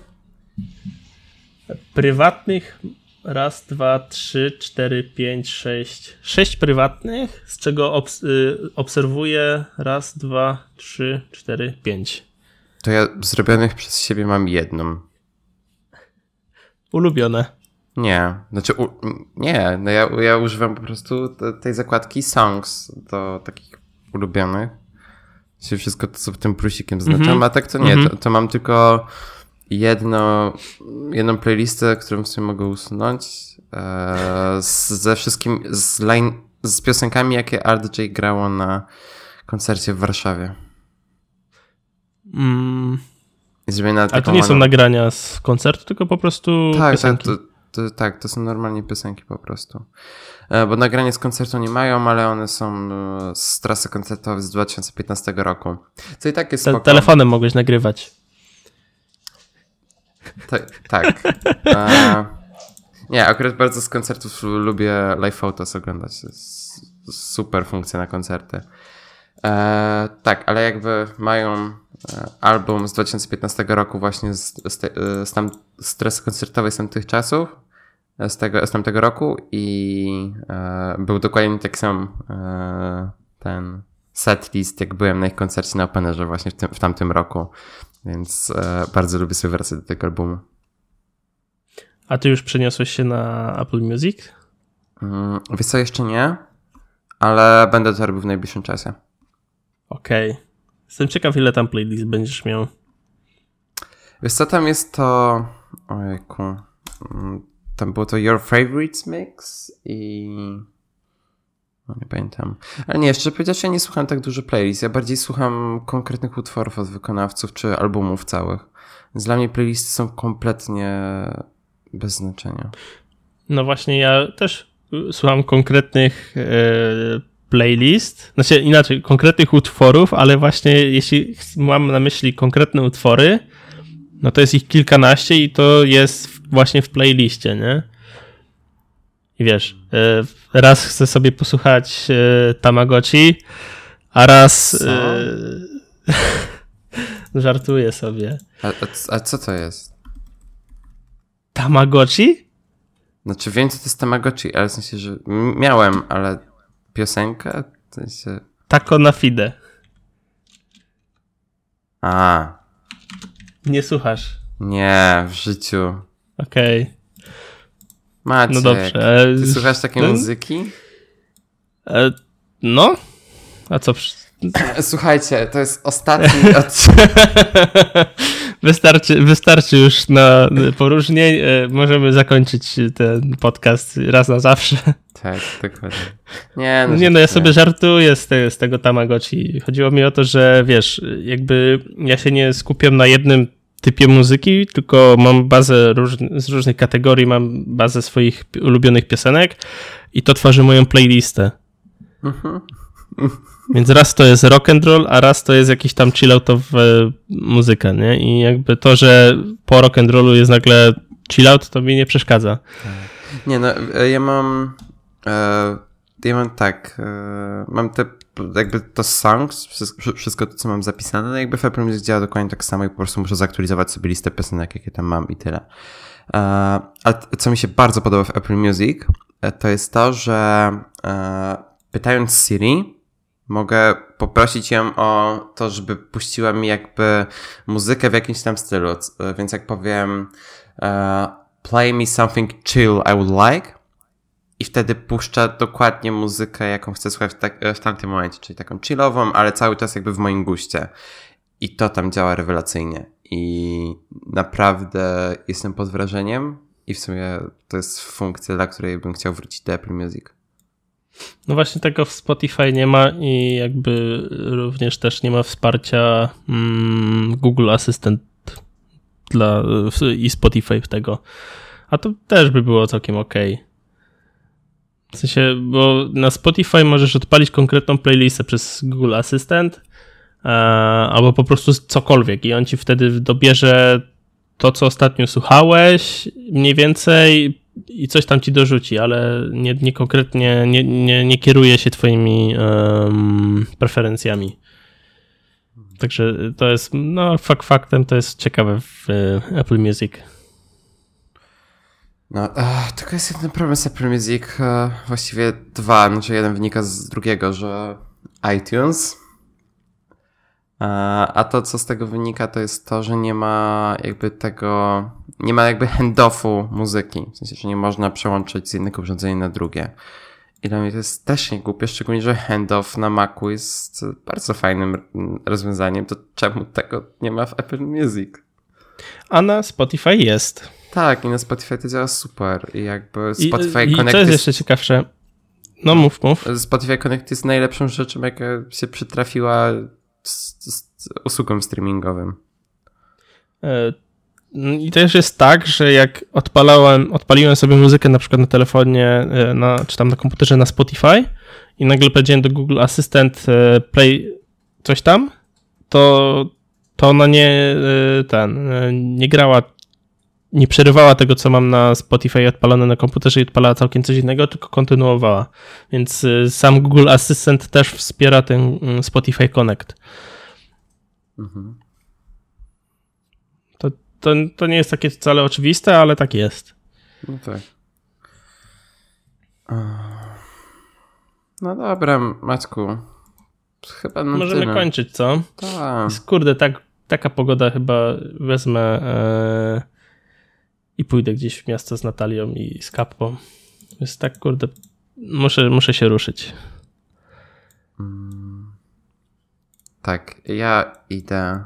B: Prywatnych Raz, dwa, trzy, cztery, pięć, sześć. Sześć prywatnych, z czego obs y, obserwuję raz, dwa, trzy, cztery, pięć.
A: To ja zrobionych przez siebie mam jedną.
B: Ulubione.
A: Nie, znaczy u, nie, no ja, ja używam po prostu tej zakładki songs do takich ulubionych. Czyli wszystko to, co tym plusikiem znaczą, mm -hmm. a tak to nie, mm -hmm. to, to mam tylko jedno, jedną playlistę, którą sobie mogę usunąć e, ze wszystkim, z, line, z piosenkami, jakie RDJ grało na koncercie w Warszawie.
B: Mm. A to nie są nagrania z koncertu, tylko po prostu
A: tak,
B: piosenki.
A: Tak, to, to, tak, to są normalnie piosenki po prostu. E, bo nagranie z koncertu nie mają, ale one są e, z trasy koncertowej z 2015 roku. Co i tak jest Te,
B: Telefonem mogłeś nagrywać.
A: Tak. tak. E, nie, akurat bardzo z koncertów lubię live photos oglądać. Super funkcja na koncerty. E, tak, ale jakby mają e, album z 2015 roku właśnie z, z, te, z, tam, z koncertowej z tamtych czasów, e, z, tego, z tamtego roku i e, był dokładnie tak sam e, ten setlist, jak byłem na ich koncercie na Openerze właśnie w, tym, w tamtym roku, więc e, bardzo lubię sobie wracać do tego albumu.
B: A ty już przeniosłeś się na Apple Music?
A: Mm, wiesz co, jeszcze nie, ale będę to robił w najbliższym czasie.
B: Okej. Okay. Jestem ciekaw, ile tam playlist będziesz miał.
A: Wiesz co, tam jest to... Ojejku. Mm, tam było to Your Favorites Mix i... No nie pamiętam. Ale nie, jeszcze powiedziawszy, ja nie słucham tak dużo playlist. Ja bardziej słucham konkretnych utworów od wykonawców czy albumów całych. Więc dla mnie playlisty są kompletnie bez znaczenia.
B: No właśnie, ja też słucham konkretnych e, playlist, znaczy inaczej, konkretnych utworów, ale właśnie jeśli mam na myśli konkretne utwory, no to jest ich kilkanaście i to jest właśnie w playliście, nie? I wiesz, e, raz chcę sobie posłuchać e, Tamagotchi, a raz żartuję sobie.
A: A, a, a co to jest?
B: Tamagotchi?
A: Znaczy wiem, co to jest Tamagotchi, ale w sensie, że miałem, ale piosenka? W sensie...
B: Tako na fide.
A: A.
B: Nie słuchasz?
A: Nie, w życiu.
B: Okej. Okay.
A: Maciek, no dobrze. Ty słuchasz takiej no? muzyki?
B: E, no. A co?
A: Słuchajcie, to jest ostatni odcinek.
B: Wystarczy, wystarczy już na poróżnień. E, możemy zakończyć ten podcast raz na zawsze.
A: Tak, dokładnie. Nie,
B: no, nie, no ja sobie żartuję z, te, z tego Tamagotchi. Chodziło mi o to, że wiesz, jakby ja się nie skupiam na jednym typie muzyki, tylko mam bazę róż, z różnych kategorii, mam bazę swoich ulubionych piosenek i to tworzy moją playlistę. Mhm. Więc raz to jest rock and roll, a raz to jest jakiś tam chilloutowa muzyka, nie? I jakby to, że po rock and rollu jest nagle chillout, to mi nie przeszkadza.
A: Nie no, e, ja mam e, ja mam tak, e, mam te jakby to songs, wszystko, to, co mam zapisane, no jakby w Apple Music działa dokładnie tak samo i po prostu muszę zaktualizować sobie listę piosenek, jakie tam mam i tyle. Ale co mi się bardzo podoba w Apple Music, to jest to, że pytając Siri, mogę poprosić ją o to, żeby puściła mi jakby muzykę w jakimś tam stylu. Więc jak powiem play me something chill I would like i wtedy puszcza dokładnie muzykę, jaką chcę słuchać w, tak, w tamtym momencie, czyli taką chillową, ale cały czas jakby w moim guście. I to tam działa rewelacyjnie. I naprawdę jestem pod wrażeniem i w sumie to jest funkcja, dla której bym chciał wrócić do Apple Music.
B: No właśnie tego w Spotify nie ma i jakby również też nie ma wsparcia mm, Google Assistant dla, i Spotify w tego. A to też by było całkiem ok. W sensie, bo na Spotify możesz odpalić konkretną playlistę przez Google Assistant e, albo po prostu cokolwiek i on ci wtedy dobierze to, co ostatnio słuchałeś, mniej więcej i coś tam ci dorzuci, ale nie, nie konkretnie nie, nie, nie kieruje się twoimi um, preferencjami. Także to jest, no fakt faktem, to jest ciekawe w uh, Apple Music.
A: No, tylko jest jeden problem z Apple Music, uh, właściwie dwa, znaczy jeden wynika z drugiego, że iTunes a to, co z tego wynika, to jest to, że nie ma jakby tego, nie ma jakby handoffu muzyki. W sensie, że nie można przełączyć z jednego urządzenia na drugie. I dla mnie to jest też nie głupie, szczególnie, że handoff na Macu jest bardzo fajnym rozwiązaniem. To czemu tego nie ma w Apple Music?
B: A na Spotify jest.
A: Tak, i na Spotify to działa super. I jakby Spotify
B: I,
A: Connect.
B: I co jest jeszcze ciekawsze? No mów, mów.
A: Spotify Connect jest najlepszą rzeczą, jaka się przytrafiła z, z usługą streamingowym.
B: E, I też jest tak, że jak odpalałem, odpaliłem sobie muzykę na przykład na telefonie, e, na, czy tam na komputerze na Spotify i nagle powiedziałem do Google Assistant e, play coś tam, to, to ona nie ten, nie grała nie przerywała tego, co mam na Spotify odpalone na komputerze i odpalała całkiem coś innego, tylko kontynuowała. Więc y, sam Google Assistant też wspiera ten mm, Spotify Connect. Mhm. To, to, to nie jest takie wcale oczywiste, ale tak jest.
A: No tak. No dobra, Maćku. chyba na
B: Możemy
A: tyle.
B: kończyć, co?
A: Tak.
B: Kurde, tak, taka pogoda chyba wezmę e, i pójdę gdzieś w miasto z Natalią i z Kapą. Jest tak, kurde, muszę, muszę się ruszyć.
A: Tak, ja idę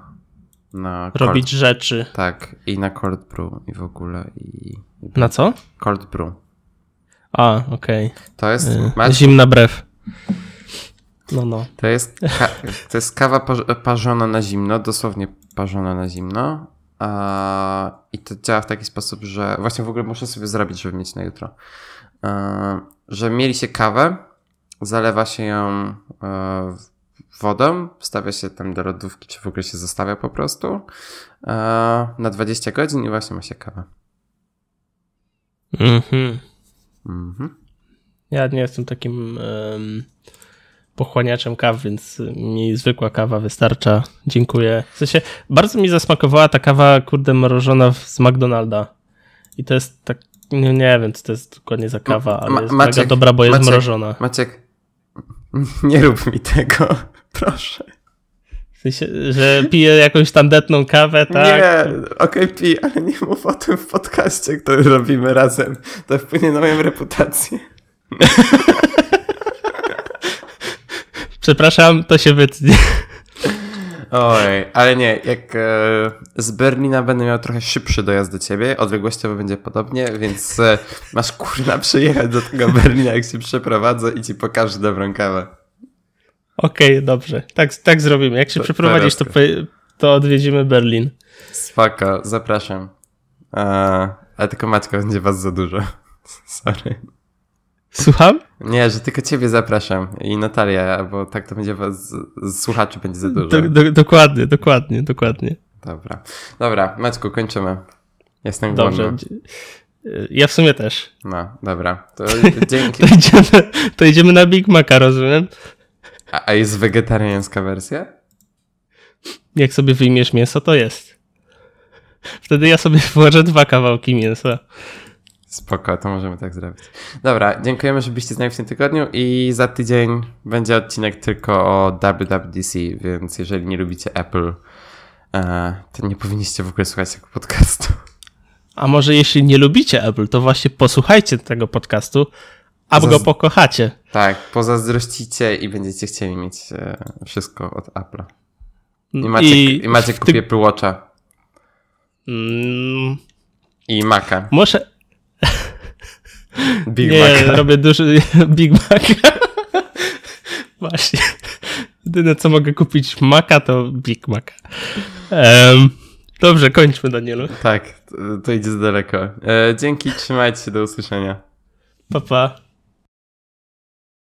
A: na cold,
B: Robić rzeczy.
A: Tak, i na cold brew i w ogóle i,
B: Na co?
A: cold brew.
B: A, okej.
A: To jest,
B: Okay.
A: masz,
B: Zimna brew. No, no.
A: to jest, to jest kawa parz- parzona na zimno, dosłownie parzona na zimno. I to działa w taki sposób, że właśnie w ogóle muszę sobie zrobić, żeby mieć na jutro. Że mieli się kawę, zalewa się ją e, wodą, wstawia się tam do lodówki, czy w ogóle się zostawia po prostu e, na 20 godzin i właśnie ma się kawę.
B: Mhm.
A: Mhm.
B: Ja nie jestem takim em, pochłaniaczem kaw, więc mi zwykła kawa wystarcza. Dziękuję. W sensie, bardzo mi zasmakowała ta kawa, kurde, mrożona z McDonalda. I to jest tak, nie, nie wiem, co to jest dokładnie za kawa, ale
A: Ma-
B: jest
A: Maciek,
B: mega dobra, bo jest
A: Maciek,
B: mrożona.
A: Maciek, nie rób mi tego, proszę.
B: W sensie, że piję jakąś tandetną kawę, tak?
A: Nie, okej, pij, ale nie mów o tym w podcaście, który robimy razem. To wpłynie na moją reputację.
B: Przepraszam, to się wytnie.
A: Oj, ale nie, jak e, z Berlina będę miał trochę szybszy dojazd do ciebie, odległościowo będzie podobnie, więc e, masz kurna przyjechać do tego Berlina, jak się przeprowadzę i ci pokażę dobrą kawę.
B: Okej, dobrze. Tak, tak zrobimy. Jak się
A: To-
B: przeprowadzisz, to, to odwiedzimy Berlin.
A: Spoko, zapraszam. E, ale tylko Maćka będzie was za dużo. Sorry.
B: Słucham?
A: Nie, że tylko ciebie zapraszam i Natalia, bo tak to będzie was, słuchaczy będzie za dużo.
B: Do, do, dokładnie, dokładnie, dokładnie.
A: Dobra. Dobra, Maćku, kończymy. Jestem
B: Dobrze.
A: głodny.
B: Ja w sumie też.
A: No, dobra. To dzięki.
B: To idziemy, to idziemy na Big Maca, rozumiem?
A: A, a jest wegetariańska wersja?
B: Jak sobie wyjmiesz mięso, to jest. Wtedy ja sobie włożę dwa kawałki mięsa.
A: Spoko, to możemy tak zrobić. Dobra, dziękujemy, że byliście z nami w tym tygodniu i za tydzień będzie odcinek tylko o WWDC, więc jeżeli nie lubicie Apple, e, to nie powinniście w ogóle słuchać tego podcastu.
B: A może jeśli nie lubicie Apple, to właśnie posłuchajcie tego podcastu, a
A: Zaz-
B: go pokochacie.
A: Tak, pozazdrościcie i będziecie chcieli mieć e, wszystko od Apple'a. I Maciek, i, Maciek
B: w ty-
A: kupi Apple Watcha
B: Mm,
A: i Maca.
B: muszę...
A: Big
B: nie, robię duży Big Mac. Właśnie. Jedyne co mogę kupić Maca to Big Mac. Em, dobrze, kończmy Danielu.
A: Tak, to, idzie za daleko. E, dzięki, trzymajcie się, do usłyszenia.
B: Pa, pa.